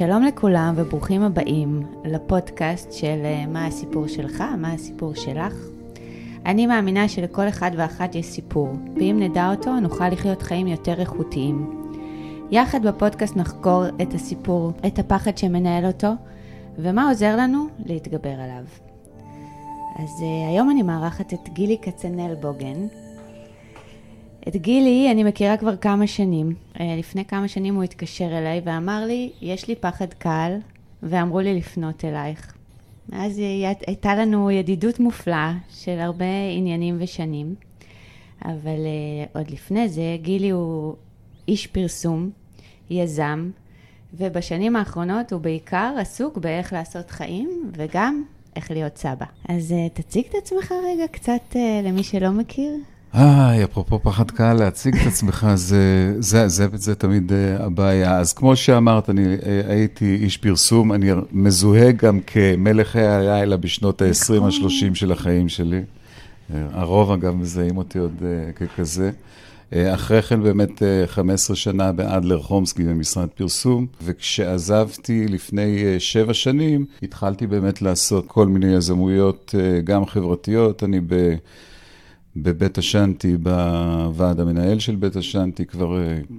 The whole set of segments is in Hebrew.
שלום לכולם וברוכים הבאים לפודקאסט של אה, מה הסיפור שלך, מה הסיפור שלך. אני מאמינה שלכל אחד ואחת יש סיפור, ואם נדע אותו נוכל לחיות חיים יותר איכותיים. יחד בפודקאסט נחקור את הסיפור, את הפחד שמנהל אותו, ומה עוזר לנו להתגבר עליו. אז uh, היום אני מארחת את גילי כצנל בוגן. את גילי אני מכירה כבר כמה שנים. Uh, לפני כמה שנים הוא התקשר אליי ואמר לי, יש לי פחד קל, ואמרו לי לפנות אלייך. אז הייתה לנו ידידות מופלאה של הרבה עניינים ושנים. אבל uh, עוד לפני זה, גילי הוא איש פרסום, יזם, ובשנים האחרונות הוא בעיקר עסוק באיך לעשות חיים, וגם איך להיות סבא. אז uh, תציג את עצמך רגע קצת למי שלא מכיר. היי, אפרופו פחד קהל, להציג את עצמך, זה, זה, זה, זה, תמיד uh, הבעיה. אז כמו שאמרת, אני uh, הייתי איש פרסום, אני מזוהה גם כמלך הלילה בשנות ה-20 נכון. ה-30 של החיים שלי. Uh, הרוב, אגב, מזהים אותי עוד ככזה. אחרי כן באמת uh, 15 שנה באדלר חומסקי במשרד פרסום, וכשעזבתי לפני uh, שבע שנים, התחלתי באמת לעשות כל מיני יזמויות, גם חברתיות. אני ב... בבית השנטי, בוועד המנהל של בית השנטי, כבר uh,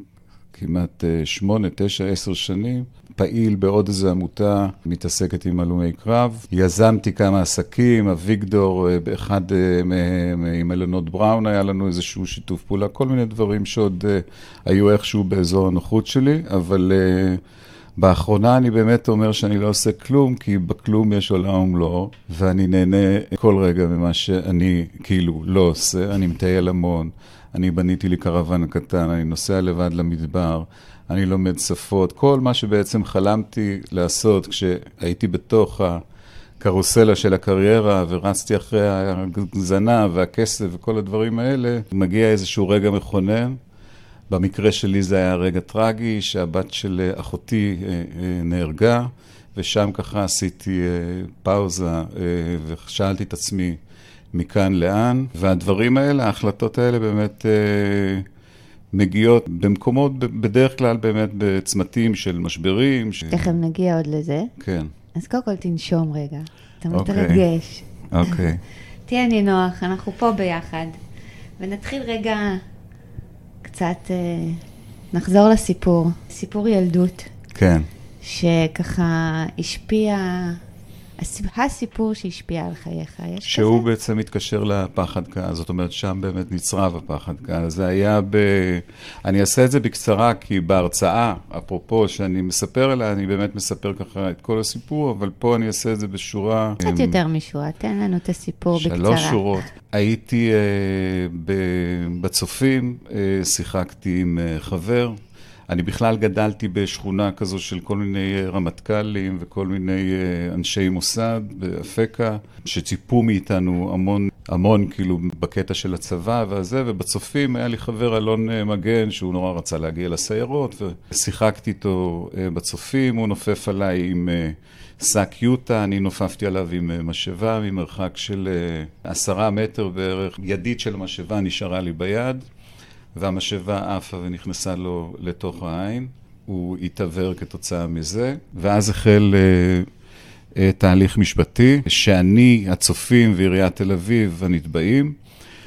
כמעט uh, שמונה, תשע, עשר שנים. פעיל בעוד איזו עמותה, מתעסקת עם הלומי קרב. יזמתי כמה עסקים, אביגדור, uh, באחד מהם, עם אלונות בראון היה לנו איזשהו שיתוף פעולה, כל מיני דברים שעוד היו איכשהו באזור הנוחות שלי, אבל... באחרונה אני באמת אומר שאני לא עושה כלום, כי בכלום יש עולם ומלואו, ואני נהנה כל רגע ממה שאני כאילו לא עושה. אני מטייל המון, אני בניתי לי קרוון קטן, אני נוסע לבד למדבר, אני לומד שפות, כל מה שבעצם חלמתי לעשות כשהייתי בתוך הקרוסלה של הקריירה ורצתי אחרי הזנב והכסף וכל הדברים האלה, מגיע איזשהו רגע מכונן. במקרה שלי זה היה רגע טרגי, שהבת של אחותי נהרגה, ושם ככה עשיתי פאוזה ושאלתי את עצמי מכאן לאן, והדברים האלה, ההחלטות האלה באמת מגיעות במקומות, בדרך כלל באמת בצמתים של משברים. ש... תכף נגיע עוד לזה. כן. אז קודם כל תנשום רגע, אתה אוקיי. מתרגש. אוקיי. תהיה נינוח, אנחנו פה ביחד. ונתחיל רגע קצת, אה, נחזור לסיפור, סיפור ילדות, כן. שככה השפיע, הסיפור שהשפיע על חייך, יש שהוא כזה? בעצם מתקשר לפחד קהל, זאת אומרת, שם באמת נצרב הפחד קהל. זה היה ב... אני אעשה את זה בקצרה, כי בהרצאה, אפרופו, שאני מספר עליה, אני באמת מספר ככה את כל הסיפור, אבל פה אני אעשה את זה בשורה... קצת אמ, יותר משורה, תן לנו את הסיפור בקצרה. שלוש שורות. הייתי אה, ב... בצופים, אה, שיחקתי עם אה, חבר. אני בכלל גדלתי בשכונה כזו של כל מיני אה, רמטכ"לים וכל מיני אה, אנשי מוסד באפקה, שציפו מאיתנו המון, המון כאילו בקטע של הצבא והזה, ובצופים היה לי חבר אלון אה, מגן, שהוא נורא רצה להגיע לסיירות, ושיחקתי איתו בצופים, הוא נופף עליי עם... שק יוטה, אני נופפתי עליו עם משאבה ממרחק של עשרה מטר בערך. ידית של המשאבה נשארה לי ביד, והמשאבה עפה ונכנסה לו לתוך העין. הוא התעוור כתוצאה מזה, ואז החל אה, אה, תהליך משפטי, שאני, הצופים ועיריית תל אביב, הנתבעים.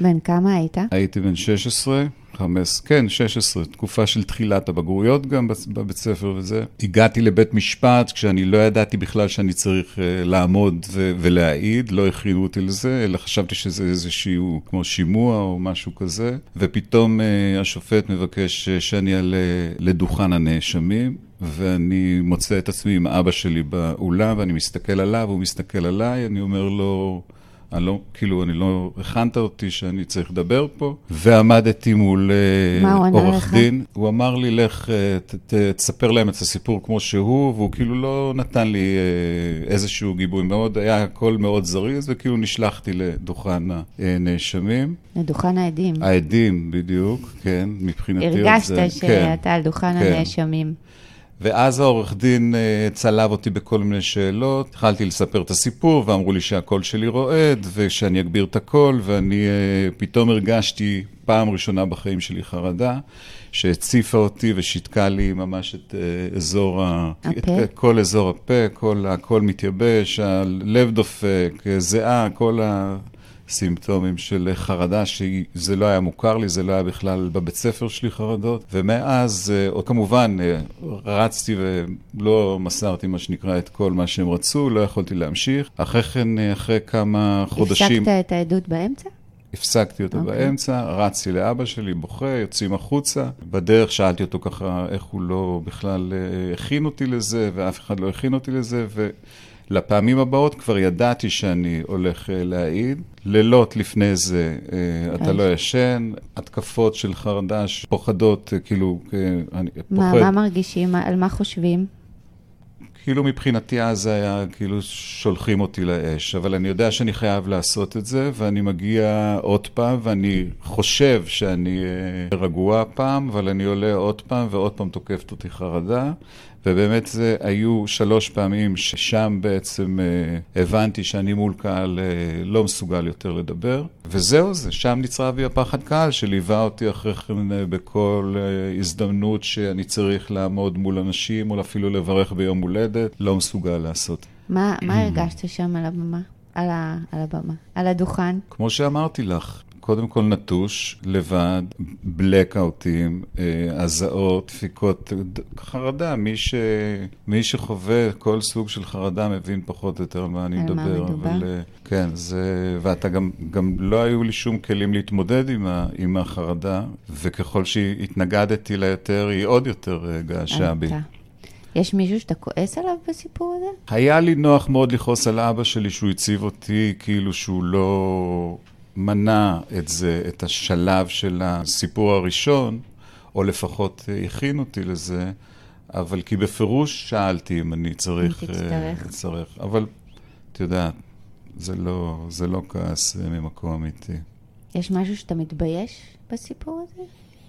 בן כמה היית? הייתי בן 16, 15, כן, 16, תקופה של תחילת הבגרויות גם בבית ספר וזה. הגעתי לבית משפט כשאני לא ידעתי בכלל שאני צריך uh, לעמוד ו- ולהעיד, לא הכינו אותי לזה, אלא חשבתי שזה איזשהו כמו שימוע או משהו כזה, ופתאום uh, השופט מבקש uh, שאני אעלה לדוכן הנאשמים. ואני מוצא את עצמי עם אבא שלי באולם, ואני מסתכל עליו, הוא מסתכל עליי, אני אומר לו, אני לא, כאילו, אני לא, הכנת אותי שאני צריך לדבר פה, ועמדתי מול אה, עורך לך? דין. הוא אמר לי, לך, אה, ת, ת, תספר להם את הסיפור כמו שהוא, והוא כאילו לא נתן לי אה, איזשהו גיבוי מאוד, היה הכל מאוד זריז, וכאילו נשלחתי לדוכן הנאשמים. לדוכן העדים. העדים, בדיוק, כן, מבחינתי. הרגשת זה- כן. שאתה על דוכן כן. הנאשמים. ואז העורך דין אה, צלב אותי בכל מיני שאלות, התחלתי לספר את הסיפור, ואמרו לי שהקול שלי רועד, ושאני אגביר את הקול, ואני אה, פתאום הרגשתי פעם ראשונה בחיים שלי חרדה, שהציפה אותי ושיתקה לי ממש את uh, אזור ה... הפה? את כל אזור הפה, כל, הכל מתייבש, הלב דופק, זיעה, כל הסימפטומים של חרדה, שזה לא היה מוכר לי, זה לא היה בכלל בבית ספר שלי חרדות. ומאז, uh, כמובן, uh, רצתי ולא מסרתי, מה שנקרא, את כל מה שהם רצו, לא יכולתי להמשיך. אחרי כן, אחרי כמה חודשים... הפסקת את העדות באמצע? הפסקתי אותו okay. אוקיי. באמצע, רצתי לאבא שלי, בוכה, יוצאים החוצה. בדרך שאלתי אותו ככה איך הוא לא בכלל אה, הכין אותי לזה, ואף אחד לא הכין אותי לזה, ולפעמים הבאות כבר ידעתי שאני הולך אה, להעיד. לילות לפני זה okay. אתה לא ישן, התקפות של חרדש, פוחדות, אה, כאילו, אני מה, פוחד. מה מרגישים? על מה חושבים? כאילו מבחינתי אז זה היה כאילו שולחים אותי לאש, אבל אני יודע שאני חייב לעשות את זה, ואני מגיע עוד פעם, ואני חושב שאני אה, רגוע הפעם, אבל אני עולה עוד פעם, ועוד פעם תוקפת אותי חרדה, ובאמת זה היו שלוש פעמים ששם בעצם אה, הבנתי שאני מול קהל אה, לא מסוגל יותר לדבר, וזהו זה, שם נצרב בי הפחד קהל שליווה אותי אחרי כן אה, בכל הזדמנות שאני צריך לעמוד מול אנשים, או אפילו לברך ביום הולדת, לא מסוגל לעשות. מה, מה הרגשת שם על הבמה? על, ה, על הבמה, על הדוכן? כמו שאמרתי לך, קודם כל נטוש, לבד, בלקאוטים, אה, הזעות, דפיקות, חרדה. מי, ש... מי שחווה כל סוג של חרדה מבין פחות או יותר על מה אני על מדבר. מה מדובר. אבל, אה, כן, זה... ואתה גם, גם לא היו לי שום כלים להתמודד עם, ה... עם החרדה, וככל שהתנגדתי לה יותר, היא עוד יותר אה, געשה בי. יש מישהו שאתה כועס עליו בסיפור הזה? היה לי נוח מאוד לכעוס על אבא שלי שהוא הציב אותי, כאילו שהוא לא מנע את זה, את השלב של הסיפור הראשון, או לפחות הכין אותי לזה, אבל כי בפירוש שאלתי אם אני צריך... אם תצטרך. אה, לצטרך. אבל, את יודעת, זה לא, זה לא כעס ממקום אמיתי. יש משהו שאתה מתבייש בסיפור הזה?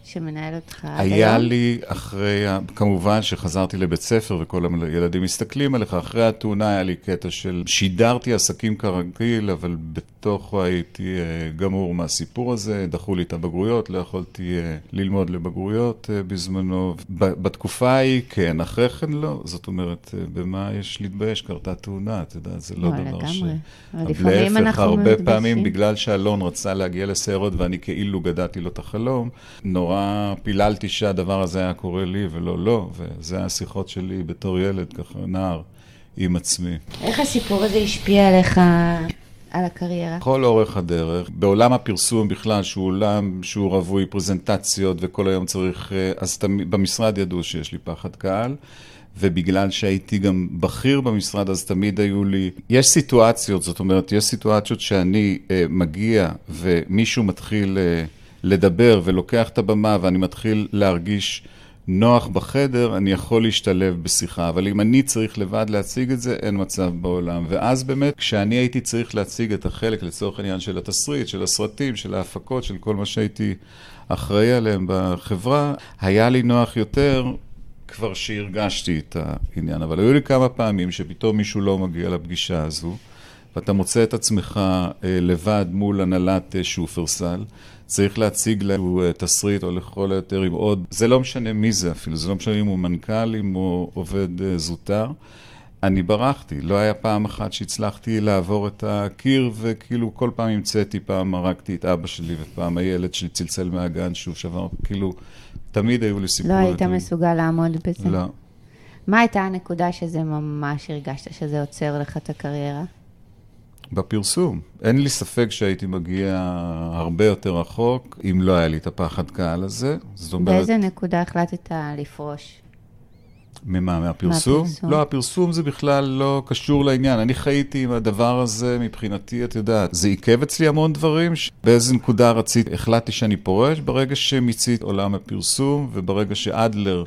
שמנהל אותך עד היה היום? לי אחרי, כמובן שחזרתי לבית ספר וכל הילדים מסתכלים עליך, אחרי התאונה היה לי קטע של שידרתי עסקים כרגיל, אבל בתוכו הייתי אה, גמור מהסיפור הזה, דחו לי את הבגרויות, לא יכולתי אה, ללמוד לבגרויות אה, בזמנו. בתקופה ההיא כן, אחרי כן לא. זאת אומרת, במה יש להתבייש? קרתה תאונה, את יודעת, זה לא, דבר ש... לגמרי. להפך, הרבה מתביישים. פעמים, בגלל שאלון רצה להגיע לסיירות ואני כאילו גדעתי לו את החלום, נורא פיללתי שהדבר הזה היה קורה לי ולא לו, וזה השיחות שלי בתור ילד, ככה נער, עם עצמי. איך הסיפור הזה השפיע עליך, על הקריירה? כל אורך הדרך, בעולם הפרסום בכלל, שהוא עולם שהוא רווי פרזנטציות וכל היום צריך, אה, אז תמיד, במשרד ידעו שיש לי פחד קהל. ובגלל שהייתי גם בכיר במשרד, אז תמיד היו לי... יש סיטואציות, זאת אומרת, יש סיטואציות שאני אה, מגיע ומישהו מתחיל אה, לדבר ולוקח את הבמה ואני מתחיל להרגיש נוח בחדר, אני יכול להשתלב בשיחה. אבל אם אני צריך לבד להציג את זה, אין מצב בעולם. ואז באמת, כשאני הייתי צריך להציג את החלק, לצורך העניין של התסריט, של הסרטים, של ההפקות, של כל מה שהייתי אחראי עליהם בחברה, היה לי נוח יותר כבר שהרגשתי את העניין, אבל היו לי כמה פעמים שפתאום מישהו לא מגיע לפגישה הזו, ואתה מוצא את עצמך אה, לבד מול הנהלת אה, שופרסל, צריך להציג לנו אה, תסריט או לכל היותר עם עוד, זה לא משנה מי זה אפילו, זה לא משנה אם הוא מנכ"ל, אם הוא עובד זוטר. אני ברחתי, לא היה פעם אחת שהצלחתי לעבור את הקיר, וכאילו כל פעם המצאתי, פעם הרגתי את אבא שלי, ופעם הילד שלי צלצל מהגן שוב שבר, כאילו, תמיד היו לי לא סיפורים. היית מסוגל לעמוד בזה? לא. מה הייתה הנקודה שזה ממש הרגשת שזה עוצר לך את הקריירה? בפרסום. אין לי ספק שהייתי מגיע הרבה יותר רחוק, אם לא היה לי את הפחד קהל הזה. זאת אומרת, באיזה נקודה החלטת לפרוש? ממה, מהפרסום? מהפרסום. לא, הפרסום זה בכלל לא קשור לעניין. אני חייתי עם הדבר הזה, מבחינתי, את יודעת, זה עיכב אצלי המון דברים. באיזה נקודה רציתי, החלטתי שאני פורש, ברגע שמיצית עולם הפרסום, וברגע שאדלר,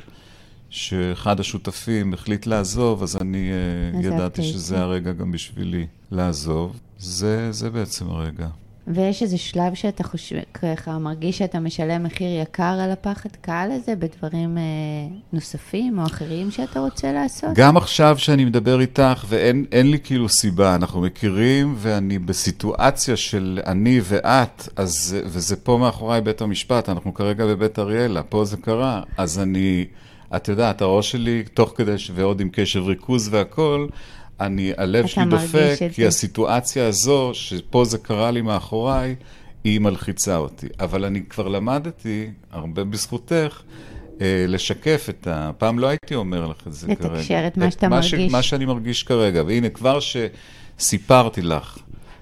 שאחד השותפים החליט לעזוב, אז אני אה, ידעתי. שזה הרגע גם בשבילי לעזוב. זה, זה בעצם הרגע. ויש איזה שלב שאתה חושב, ככה מרגיש שאתה משלם מחיר יקר על הפחד קהל הזה בדברים אה, נוספים או אחרים שאתה רוצה לעשות? גם עכשיו שאני מדבר איתך, ואין לי כאילו סיבה, אנחנו מכירים, ואני בסיטואציה של אני ואת, אז, וזה פה מאחוריי בית המשפט, אנחנו כרגע בבית אריאלה, פה זה קרה, אז אני, את יודעת, הראש שלי, תוך כדי, ועוד עם קשב ריכוז והכול, אני, הלב שלי דופק, כי הסיטואציה הזו, שפה זה קרה לי מאחוריי, היא מלחיצה אותי. אבל אני כבר למדתי, הרבה בזכותך, אה, לשקף את ה... פעם לא הייתי אומר לך את זה כרגע. לתקשר את מה שאתה מה מרגיש. ש... מה שאני מרגיש כרגע. והנה, כבר שסיפרתי לך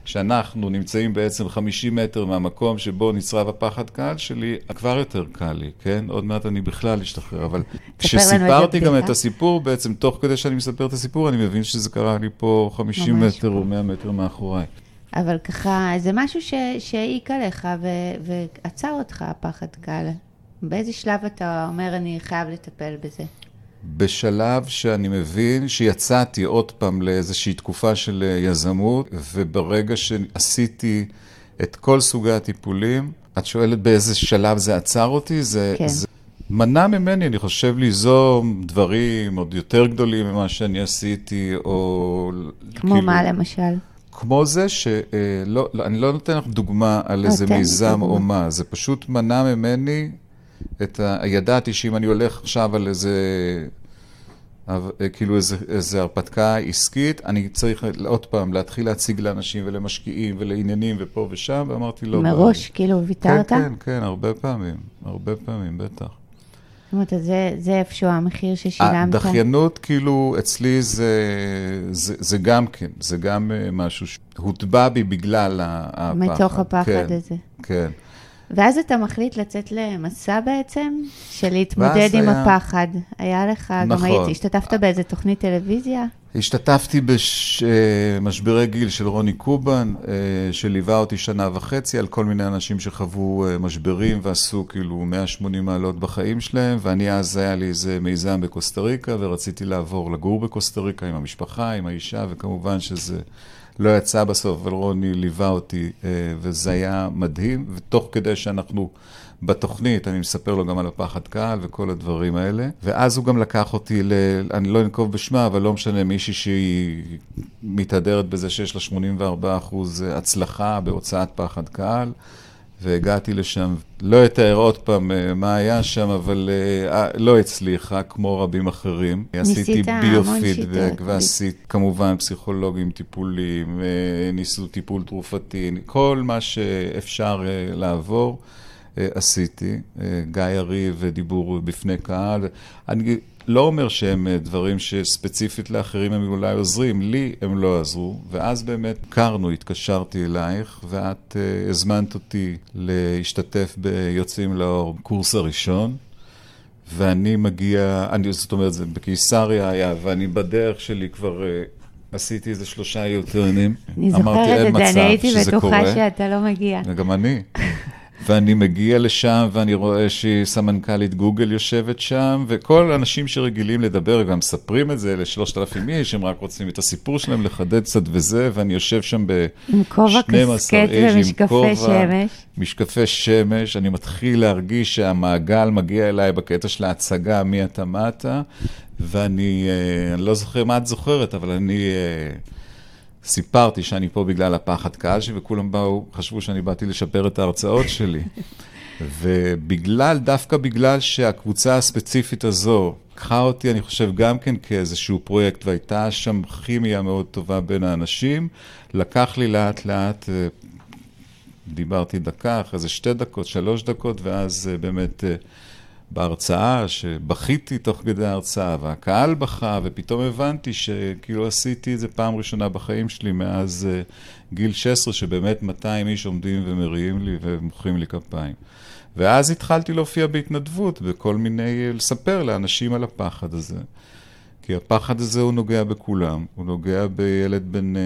שאנחנו נמצאים בעצם 50 מטר מהמקום שבו נצרב הפחד קהל שלי, כבר יותר קל לי, כן? עוד מעט אני בכלל אשתחרר, אבל כשסיפרתי גם את הסיפור, בעצם תוך כדי שאני מספר את הסיפור, אני מבין שזה קרה לי פה 50 מטר או 100 מטר מאחוריי. אבל ככה, זה משהו שהעיק עליך ו- ועצר אותך, הפחד קהל. באיזה שלב אתה אומר, אני חייב לטפל בזה? בשלב שאני מבין שיצאתי עוד פעם לאיזושהי תקופה של אה, יזמות, וברגע שעשיתי את כל סוגי הטיפולים, את שואלת באיזה שלב זה עצר אותי? זה, כן. זה מנע ממני, אני חושב, ליזום דברים עוד יותר גדולים ממה שאני עשיתי, או... כמו כאילו, מה למשל? כמו זה שלא, אה, לא, אני לא נותן לך דוגמה על איזה מיזם או מה, זה פשוט מנע ממני את ה... ידעתי שאם אני הולך עכשיו על איזה... כאילו איזה, איזה הרפתקה עסקית, אני צריך עוד פעם להתחיל להציג לאנשים ולמשקיעים ולעניינים ופה ושם, ואמרתי לא. מראש, כאילו ויתרת? כן, כן, כן, הרבה פעמים, הרבה פעמים, בטח. זאת אומרת, זה, זה איפשהו המחיר ששילמת? הדחיינות, כאילו, אצלי זה, זה, זה גם כן, זה גם אה, משהו שהוטבע בי בגלל הפחד. מתוך הפחד כן, הזה. כן. ואז אתה מחליט לצאת למסע בעצם, של להתמודד עם היה... הפחד. היה לך, נכון. גם היית, השתתפת באיזה תוכנית טלוויזיה? השתתפתי במשברי גיל של רוני קובן, אה, שליווה אותי שנה וחצי על כל מיני אנשים שחוו אה, משברים ועשו כאילו 180 מעלות בחיים שלהם, ואני אז היה לי איזה מיזם בקוסטה ריקה, ורציתי לעבור לגור בקוסטה ריקה עם המשפחה, עם האישה, וכמובן שזה... לא יצא בסוף, אבל רוני ליווה אותי, אה, וזה היה מדהים, ותוך כדי שאנחנו בתוכנית, אני מספר לו גם על הפחד קהל וכל הדברים האלה, ואז הוא גם לקח אותי ל... אני לא אנקוב בשמה, אבל לא משנה, מישהי שהיא מתהדרת בזה שיש לה 84 אחוז הצלחה בהוצאת פחד קהל. והגעתי לשם, לא אתאר עוד פעם אה, מה היה שם, אבל uh, לא הצליחה, כמו רבים אחרים. ניסית המון שיטות. ועשית כמובן פסיכולוגים, טיפולים, ניסו טיפול תרופתי, כל מה שאפשר uh, לעבור. עשיתי, גיא יריב ודיבור בפני קהל. אני לא אומר שהם אה, דברים שספציפית לאחרים הם אולי עוזרים, לי הם לא עזרו, ואז באמת הכרנו, התקשרתי אלייך, ואת uh, הזמנת אותי להשתתף ביוצאים לאור, קורס הראשון. ואני מגיע, אני, זאת אומרת, זה בקיסריה היה, ואני בדרך שלי כבר uh, עשיתי איזה שלושה יוטרנים. אני זוכרת את זה, אני הייתי בטוחה שאתה לא מגיע. וגם אני. ואני מגיע לשם ואני רואה שהיא סמנכ"לית גוגל יושבת שם, וכל האנשים שרגילים לדבר גם מספרים את זה לשלושת אלפים איש, הם רק רוצים את הסיפור שלהם לחדד קצת וזה, ואני יושב שם ב-12 עם כובע שמש. משקפי שמש, אני מתחיל להרגיש שהמעגל מגיע אליי בקטע של ההצגה מי אתה מה אתה, ואני אה, אני לא זוכר מה את זוכרת, אבל אני... אה, סיפרתי שאני פה בגלל הפחד קהל שלי, וכולם באו, חשבו שאני באתי לשפר את ההרצאות שלי. ובגלל, דווקא בגלל שהקבוצה הספציפית הזו לקחה אותי, אני חושב, גם כן כאיזשהו פרויקט, והייתה שם כימיה מאוד טובה בין האנשים, לקח לי לאט לאט, אה, דיברתי דקה, אחרי זה שתי דקות, שלוש דקות, ואז אה, באמת... אה, בהרצאה, שבכיתי תוך כדי ההרצאה, והקהל בכה, ופתאום הבנתי שכאילו עשיתי את זה פעם ראשונה בחיים שלי מאז uh, גיל 16, שבאמת 200 איש עומדים ומריעים לי ומוחאים לי כפיים. ואז התחלתי להופיע בהתנדבות בכל מיני, לספר לאנשים על הפחד הזה. כי הפחד הזה הוא נוגע בכולם, הוא נוגע בילד בן uh,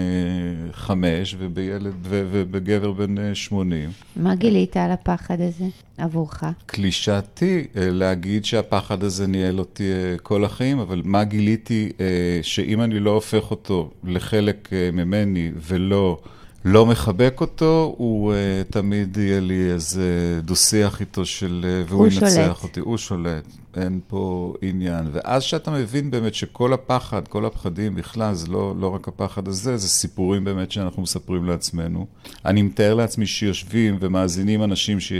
חמש ובילד, ו, ובגבר בן uh, שמונים. מה גילית על הפחד הזה עבורך? קלישאתי uh, להגיד שהפחד הזה ניהל אותי כל החיים, אבל מה גיליתי שאם אני לא הופך אותו לחלק ממני ולא לא מחבק אותו, הוא uh, תמיד יהיה לי איזה דו-שיח איתו של... Uh, והוא ינצח שולט. אותי. הוא שולט. אין פה עניין. ואז שאתה מבין באמת שכל הפחד, כל הפחדים בכלל, זה לא, לא רק הפחד הזה, זה סיפורים באמת שאנחנו מספרים לעצמנו. אני מתאר לעצמי שיושבים ומאזינים אנשים ש...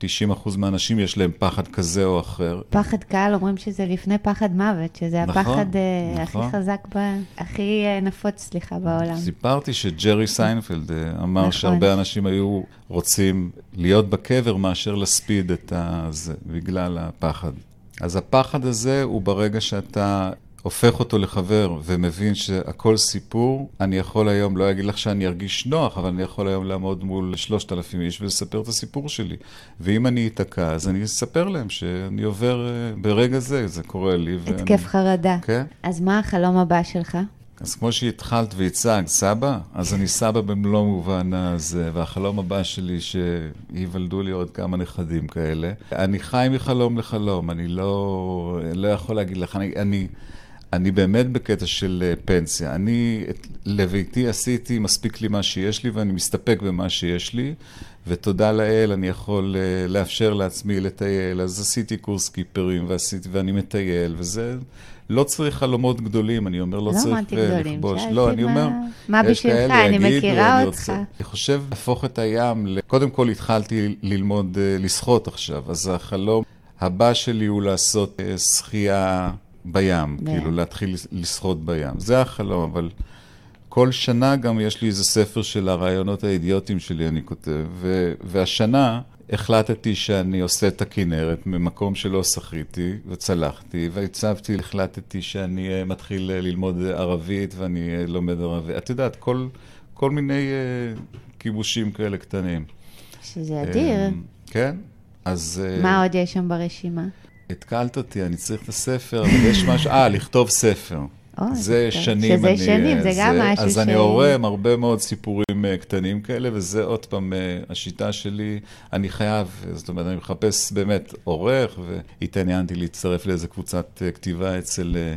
90% מהאנשים יש להם פחד כזה או אחר. פחד קהל אומרים שזה לפני פחד מוות, שזה נכון, הפחד אה, נכון. הכי חזק, ב... הכי אה, נפוץ, סליחה, בעולם. סיפרתי שג'רי סיינפלד אה, אמר נכון. שהרבה אנשים היו רוצים להיות בקבר מאשר להספיד את זה, בגלל הפחד. אז הפחד הזה הוא ברגע שאתה הופך אותו לחבר ומבין שהכל סיפור, אני יכול היום, לא אגיד לך שאני ארגיש נוח, אבל אני יכול היום לעמוד מול שלושת אלפים איש ולספר את הסיפור שלי. ואם אני אתקע, אז אני אספר להם שאני עובר אה, ברגע זה, זה קורה לי. ואני- התקף חרדה. כן. אז מה החלום הבא שלך? אז כמו שהתחלת והצגת, סבא, אז אני סבא במלוא מובן הזה, והחלום הבא שלי שייוולדו לי עוד כמה נכדים כאלה. אני חי מחלום לחלום, אני לא, לא יכול להגיד לך, אני, אני, אני באמת בקטע של אה, פנסיה. אני את- לביתי עשיתי, מספיק לי מה שיש לי, ואני מסתפק במה שיש לי, ותודה לאל, אני יכול אה, לאפשר לעצמי לטייל. אז עשיתי קורס קיפרים, ועשיתי, ואני מטייל, וזה... לא צריך חלומות גדולים, אני אומר, לא, לא צריך אמרתי אה, גדולים, לכבוש. שאלתי לא, אני מה- אומר, מה בשבילך, אני מכירה אני אותך. רוצה- אני חושב להפוך את הים, ל- קודם כל התחלתי ללמוד לשחות עכשיו, אז החלום הבא שלי הוא לעשות שחייה בים, בים. כאילו להתחיל לשחות בים. זה החלום, אבל כל שנה גם יש לי איזה ספר של הרעיונות האידיוטיים שלי, אני כותב, ו- והשנה החלטתי שאני עושה את הכנרת ממקום שלא שחיתי וצלחתי, והצבתי, החלטתי שאני אה, מתחיל אה, ללמוד ערבית ואני אה, לומד ערבית. את יודעת, כל, כל מיני אה, כיבושים כאלה קטנים. שזה אדיר. כן, אז... מה עוד יש שם ברשימה? התקלת אותי, אני צריך את הספר, אבל יש משהו, אה, לכתוב ספר. זה טוב. שנים שזה אני... שנים, זה גם משהו אז ש- אני עורם הרבה מאוד סיפורים אה, קטנים כאלה, וזה עוד פעם אה, השיטה שלי. אני חייב, זאת אומרת, אני מחפש באמת עורך, והתעניינתי להצטרף לאיזה קבוצת אה, כתיבה אצל אה,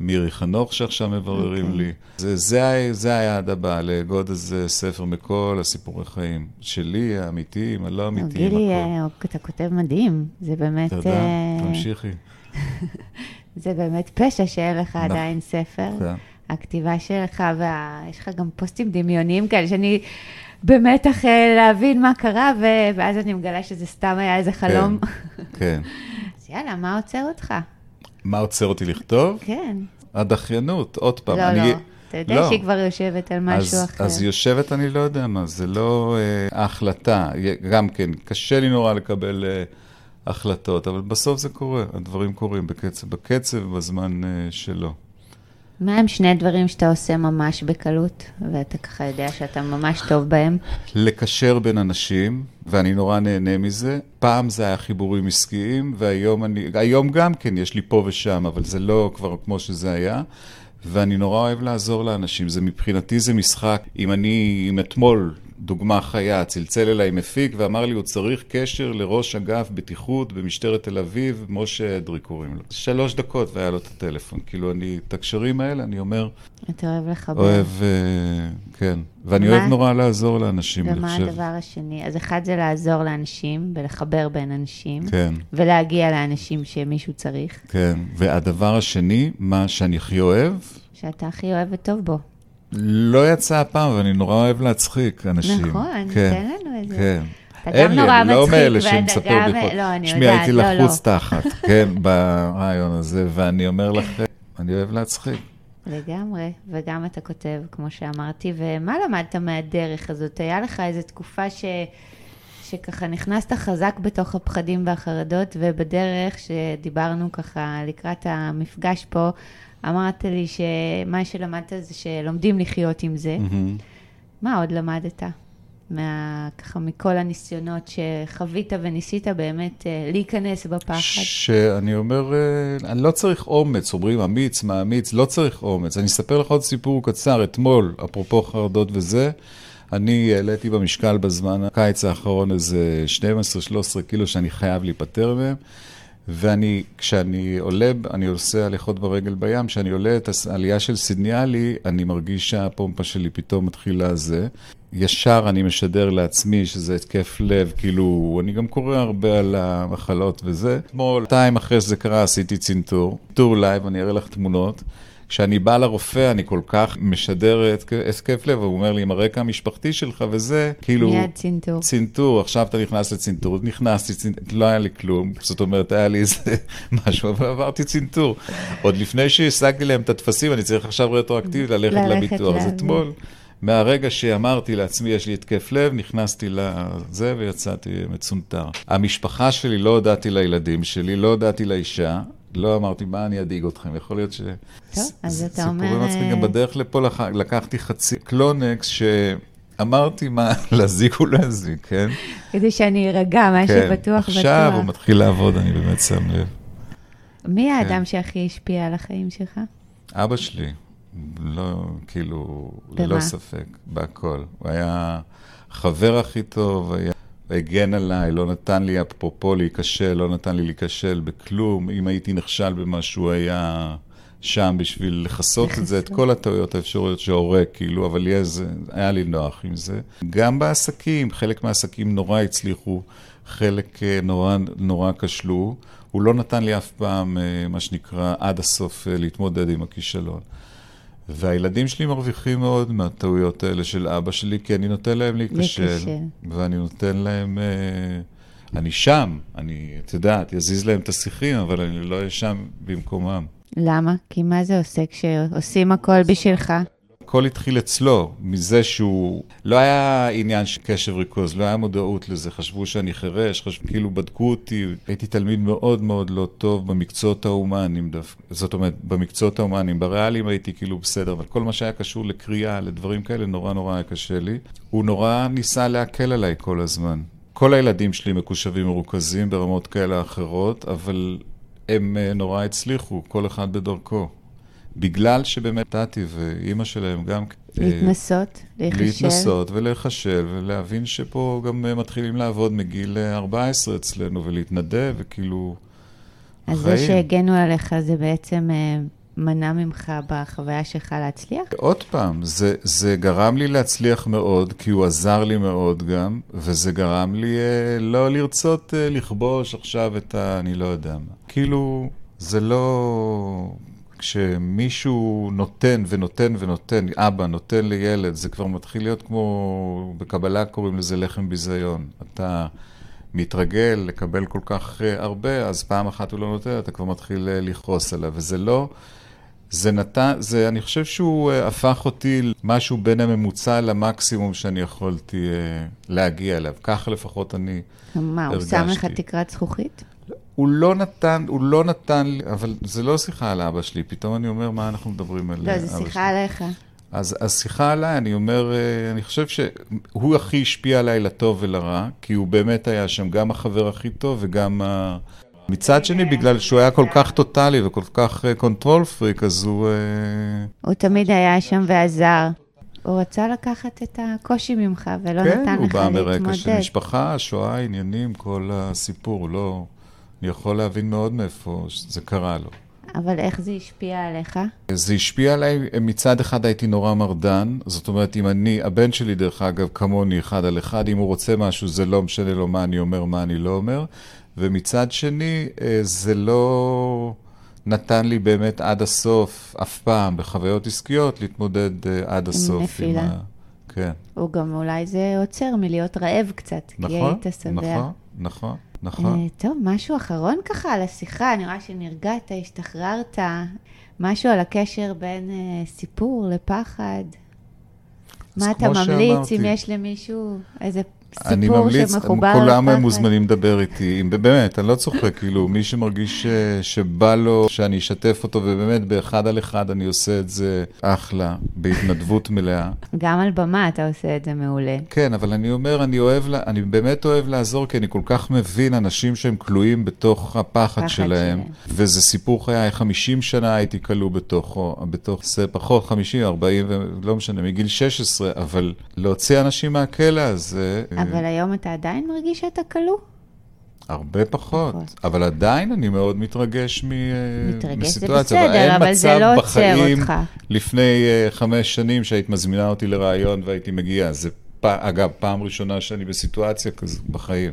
מירי חנוך, שעכשיו מבררים אוקיי. לי. זה, זה, זה היעד הבא, לאגוד איזה ספר מכל הסיפורי חיים. שלי, האמיתיים, הלא אמיתיים, גילי, הכל. אה, אתה כותב מדהים. זה באמת... תודה, אה, תמשיכי. זה באמת פשע שאין לך נכון. עדיין ספר. כן. הכתיבה שלך, ויש לך גם פוסטים דמיוניים כאלה, שאני במתח להבין מה קרה, ואז אני מגלה שזה סתם היה איזה חלום. כן. אז יאללה, מה עוצר אותך? מה עוצר אותי לכתוב? כן. הדחיינות, עוד פעם. לא, אני... לא. אתה יודע לא. שהיא כבר יושבת על משהו אז, אחר. אז יושבת, אני לא יודע מה, זה לא אה, ההחלטה. גם כן, קשה לי נורא לקבל אה, החלטות, אבל בסוף זה קורה, הדברים קורים בקצב, בקצב, בזמן אה, שלו. מה הם שני דברים שאתה עושה ממש בקלות, ואתה ככה יודע שאתה ממש טוב בהם? לקשר בין אנשים, ואני נורא נהנה מזה. פעם זה היה חיבורים עסקיים, והיום אני, היום גם כן, יש לי פה ושם, אבל זה לא כבר כמו שזה היה. ואני נורא אוהב לעזור לאנשים. זה מבחינתי זה משחק. אם אני, אם אתמול, דוגמה חיה, צלצל אליי מפיק ואמר לי, הוא צריך קשר לראש אגף בטיחות במשטרת תל אביב, משה אדרי קוראים לו. שלוש דקות והיה לו את הטלפון. כאילו, אני, את הקשרים האלה, אני אומר, אתה אוהב לחבר. אוהב, אה, כן. ואני מה- אוהב נורא לעזור לאנשים, אני ומה חושב. הדבר השני? אז אחד זה לעזור לאנשים ולחבר בין אנשים, כן, ולהגיע לאנשים שמישהו צריך, כן. והדבר השני, מה שאני הכי אוהב, שאתה הכי אוהב וטוב בו. לא יצא הפעם, ואני נורא אוהב להצחיק אנשים. נכון, כן, תן לנו את זה. כן. אתה גם לי, נורא לא מאלה שמספר גם- בדיחות. לא, אני שמי, יודעת, הייתי לא, לחוץ לא. תחת, כן, ברעיון הזה, ואני אומר לכם, אני אוהב להצחיק. לגמרי, וגם אתה כותב, כמו שאמרתי, ומה למדת מהדרך הזאת? היה לך איזו תקופה ש... שככה נכנסת חזק בתוך הפחדים והחרדות, ובדרך שדיברנו ככה לקראת המפגש פה, אמרת לי שמה שלמדת זה שלומדים לחיות עם זה. מהמם. מה עוד למדת? מה, ככה מכל הניסיונות שחווית וניסית באמת אה, להיכנס בפחד. שאני אומר, אה, אני לא צריך אומץ, אומרים אמיץ, מה אמיץ, לא צריך אומץ. אני אספר לך עוד סיפור קצר. אתמול, אפרופו חרדות וזה, אני העליתי במשקל בזמן הקיץ האחרון איזה 12-13 קילו שאני חייב להיפטר מהם. ואני, כשאני עולה, אני עושה הליכות ברגל בים, כשאני עולה את העלייה של סידנא עלי, אני מרגיש שהפומפה שלי פתאום מתחילה זה. ישר אני משדר לעצמי שזה התקף לב, כאילו, אני גם קורא הרבה על המחלות וזה. אתמול, שתיים אחרי שזה קרה, עשיתי צנתור. צנתור live, אני אראה לך תמונות. כשאני בא לרופא, אני כל כך משדר התקף לב, הוא אומר לי, עם הרקע המשפחתי שלך וזה, כאילו... מיד צנתור. צנתור, עכשיו אתה נכנס לצנתור, נכנסתי, צנ... לא היה לי כלום, זאת אומרת, היה לי איזה משהו, אבל עברתי צנתור. עוד לפני שהשגתי להם את הטפסים, אני צריך עכשיו רטרואקטיבית ללכת לביטוח. אז אתמול... מהרגע שאמרתי לעצמי, יש לי התקף לב, נכנסתי לזה ויצאתי מצונתר. המשפחה שלי, לא הודעתי לילדים שלי, לא הודעתי לאישה, לא אמרתי, מה אני אדאיג אתכם? יכול להיות ש... טוב, אז אתה אומר... סיפורים מצחיקים. גם בדרך לפה לח... לקחתי חצי קלונקס, שאמרתי מה להזיק או להזיק, כן? כדי שאני ארגע, מה כן. שבטוח בטוח. עכשיו הוא מתחיל לעבוד, אני באמת שם לב. מי כן. האדם שהכי השפיע על החיים שלך? אבא שלי, לא, כאילו, במה? ללא ספק, בהכל. הוא היה החבר הכי טוב, היה... הגן עליי, לא נתן לי, אפרופו להיכשל, לא נתן לי להיכשל בכלום. אם הייתי נכשל במשהו, היה שם בשביל לכסות את זה, את כל הטעויות האפשריות שהורה, כאילו, אבל יהיה היה לי נוח עם זה. גם בעסקים, חלק מהעסקים נורא הצליחו, חלק אה, נורא, נורא כשלו. הוא לא נתן לי אף פעם, אה, מה שנקרא, עד הסוף אה, להתמודד עם הכישלון. והילדים שלי מרוויחים מאוד מהטעויות האלה של אבא שלי, כי אני נותן להם להיכשל. להיכשל. ואני נותן להם... אה, אני שם, אני, את יודעת, אזיז להם את השיחים, אבל אני לא אהיה שם במקומם. למה? כי מה זה עושה כשעושים הכל בשבילך? הכל התחיל אצלו, מזה שהוא... לא היה עניין של קשב ריכוז, לא היה מודעות לזה, חשבו שאני חירש, חשבו, כאילו בדקו אותי. הייתי תלמיד מאוד מאוד לא טוב במקצועות ההומניים דווקא. זאת אומרת, במקצועות ההומניים, בריאליים הייתי כאילו בסדר, אבל כל מה שהיה קשור לקריאה, לדברים כאלה, נורא נורא היה קשה לי. הוא נורא ניסה להקל עליי כל הזמן. כל הילדים שלי מקושבים מרוכזים ברמות כאלה אחרות, אבל הם אה, נורא הצליחו, כל אחד בדרכו. בגלל שבאמת טאטי ואימא שלהם גם... אה, להתנסות, להיכשל. להתנסות ולהיכשל, ולהבין שפה גם אה, מתחילים לעבוד מגיל אה, 14 אצלנו, ולהתנדב, וכאילו... אז זה. שהגנו עליך זה בעצם אה, מנע ממך בחוויה שלך להצליח? עוד פעם, זה, זה גרם לי להצליח מאוד, כי הוא עזר לי מאוד גם, וזה גרם לי אה, לא לרצות אה, לכבוש עכשיו את ה... אני לא יודע מה. כאילו, זה לא... כשמישהו נותן ונותן ונותן, אבא נותן לילד, זה כבר מתחיל להיות כמו, בקבלה קוראים לזה לחם ביזיון. אתה מתרגל לקבל כל כך אה, הרבה, אז פעם אחת הוא לא נותן, אתה כבר מתחיל אה, לכעוס עליו, וזה לא... זה נתן, זה, אני חושב שהוא uh, הפך אותי משהו בין הממוצע למקסימום שאני יכולתי להגיע אליו. ככה לפחות אני מה, הוא הרגשתי. שם לך תקרת זכוכית? הוא לא נתן, הוא לא נתן לי, אבל זה לא שיחה על אבא שלי, פתאום אני אומר, מה אנחנו מדברים על לא, אה, זו אבא שיחה שלי? עליך. אז השיחה עליי, אני אומר, אה, אני חושב שהוא הכי השפיע עליי לטוב ולרע, כי הוא באמת היה שם גם החבר הכי טוב וגם ה... מצד שני, בגלל שהוא היה כל כך טוטאלי וכל כך control freak, אז הוא... אה, הוא תמיד היה שם ועזר. הוא רצה לקחת את הקושי ממך ולא כן, נתן הוא לך בא מרקע של להתמודד. משפחה, שואה, עניינים, כל הסיפור, הוא לא... אני יכול להבין מאוד מאיפה זה קרה לו. אבל איך זה השפיע עליך? זה השפיע עליי, מצד אחד הייתי נורא מרדן, זאת אומרת, אם אני, הבן שלי דרך אגב, כמוני אחד על אחד, אם הוא רוצה משהו, זה לא משנה לו מה אני אומר, מה אני לא אומר, ומצד שני, אה, זה לא נתן לי באמת עד הסוף, אף פעם, בחוויות עסקיות, להתמודד אה, עד הסוף. נפילה. ה... כן. הוא גם אולי זה עוצר מלהיות רעב קצת, כי נכון, היית שבע. נכון, נכון, נכון. אה, טוב, משהו אחרון ככה על השיחה, אני רואה שנרגעת, השתחררת. משהו על הקשר בין אה, סיפור לפחד. מה אתה ממליץ שאמרתי- אם יש למישהו איזה אני ממליץ, שמחובר כולם לפחד? מוזמנים לדבר איתי, באמת, אני לא צוחק, כאילו, מי שמרגיש ש, שבא לו שאני אשתף אותו, ובאמת, באחד על אחד אני עושה את זה אחלה, בהתנדבות מלאה. גם על במה אתה עושה את זה מעולה. כן, אבל אני אומר, אני אוהב, אני באמת אוהב לעזור, כי אני כל כך מבין אנשים שהם כלואים בתוך הפחד פחד שלהם. שלהם. וזה סיפור חיי, 50 שנה הייתי כלוא בתוכו, בתוך זה פחות, 50, 40, ולא משנה, מגיל 16, אבל להוציא אנשים מהכלא הזה... אבל היום אתה עדיין מרגיש שאתה כלוא? הרבה פחות, פחות. אבל עדיין אני מאוד מתרגש מ- מתרגש זה מסיטואציה. בסדר, אין אבל זה מצב לא עוצר בחיים אותך. לפני אה, חמש שנים שהיית מזמינה אותי לראיון והייתי מגיע, זה אגב, פעם ראשונה שאני בסיטואציה כזו בחיים,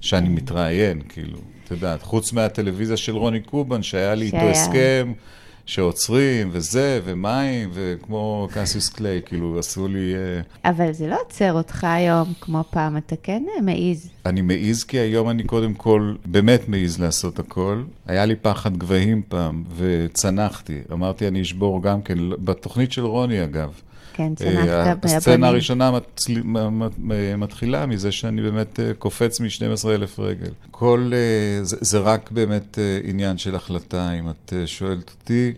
שאני מתראיין, כאילו, את יודעת, חוץ מהטלוויזיה של רוני קובן, שהיה לי איתו שהיה. הסכם. שעוצרים, וזה, ומים, וכמו קסיוס קליי, כאילו, עשו לי... אה, אבל זה לא עוצר אותך היום כמו פעם, אתה כן אה, מעז. אני מעז כי היום אני קודם כל באמת מעז לעשות הכל. היה לי פחד גבהים פעם, וצנחתי. אמרתי, אני אשבור גם כן, בתוכנית של רוני אגב. כן, אה, צנחת הסצנה ביבונים. הראשונה מצל- מתחילה מזה שאני באמת אה, קופץ מ-12,000 רגל. כל, אה, זה, זה רק באמת עניין של החלטה, אם את שואלת אותי.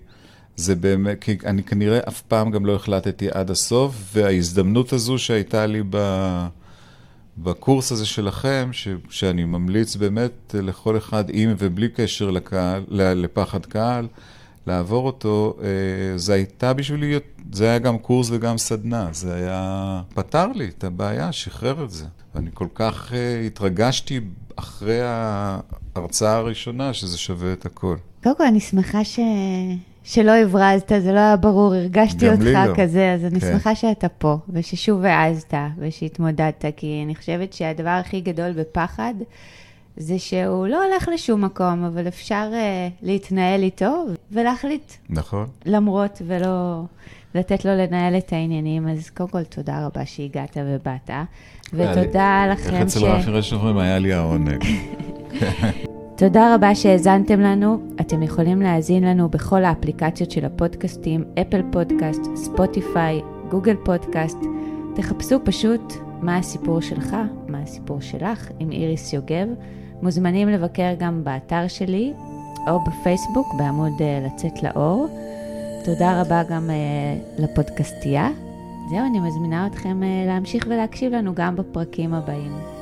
זה באמת, כי אני כנראה אף פעם גם לא החלטתי עד הסוף, וההזדמנות הזו שהייתה לי ב... בקורס הזה שלכם, ש, שאני ממליץ באמת לכל אחד, עם ובלי קשר לקהל, לפחד קהל, לעבור אותו, אה, זה הייתה בשבילי, זה היה גם קורס וגם סדנה, זה היה, פתר לי את הבעיה, שחרר את זה. ואני כל כך אה, התרגשתי אחרי ההרצאה הראשונה, שזה שווה את הכל. קודם כל, אני שמחה ש... שלא הברזת, זה לא היה ברור, הרגשתי אותך לא. כזה, אז אני כן. שמחה שאתה פה, וששוב העזת, ושהתמודדת, כי אני חושבת שהדבר הכי גדול בפחד, זה שהוא לא הולך לשום מקום, אבל אפשר uh, להתנהל איתו ולהחליט נכון? למרות ולא לתת לו לנהל את העניינים. אז קודם כל, תודה רבה שהגעת ובאת, ותודה לכם איך ש... אצל רפי רשף אומרים, היה לי העונג. תודה רבה שהאזנתם לנו. אתם יכולים להאזין לנו בכל האפליקציות של הפודקאסטים, אפל פודקאסט, ספוטיפיי, גוגל פודקאסט. תחפשו פשוט מה הסיפור שלך, מה הסיפור שלך, עם איריס יוגב. מוזמנים לבקר גם באתר שלי, או בפייסבוק, בעמוד אה, לצאת לאור. תודה רבה גם אה, לפודקאסטייה. זהו, אני מזמינה אתכם אה, להמשיך ולהקשיב לנו גם בפרקים הבאים.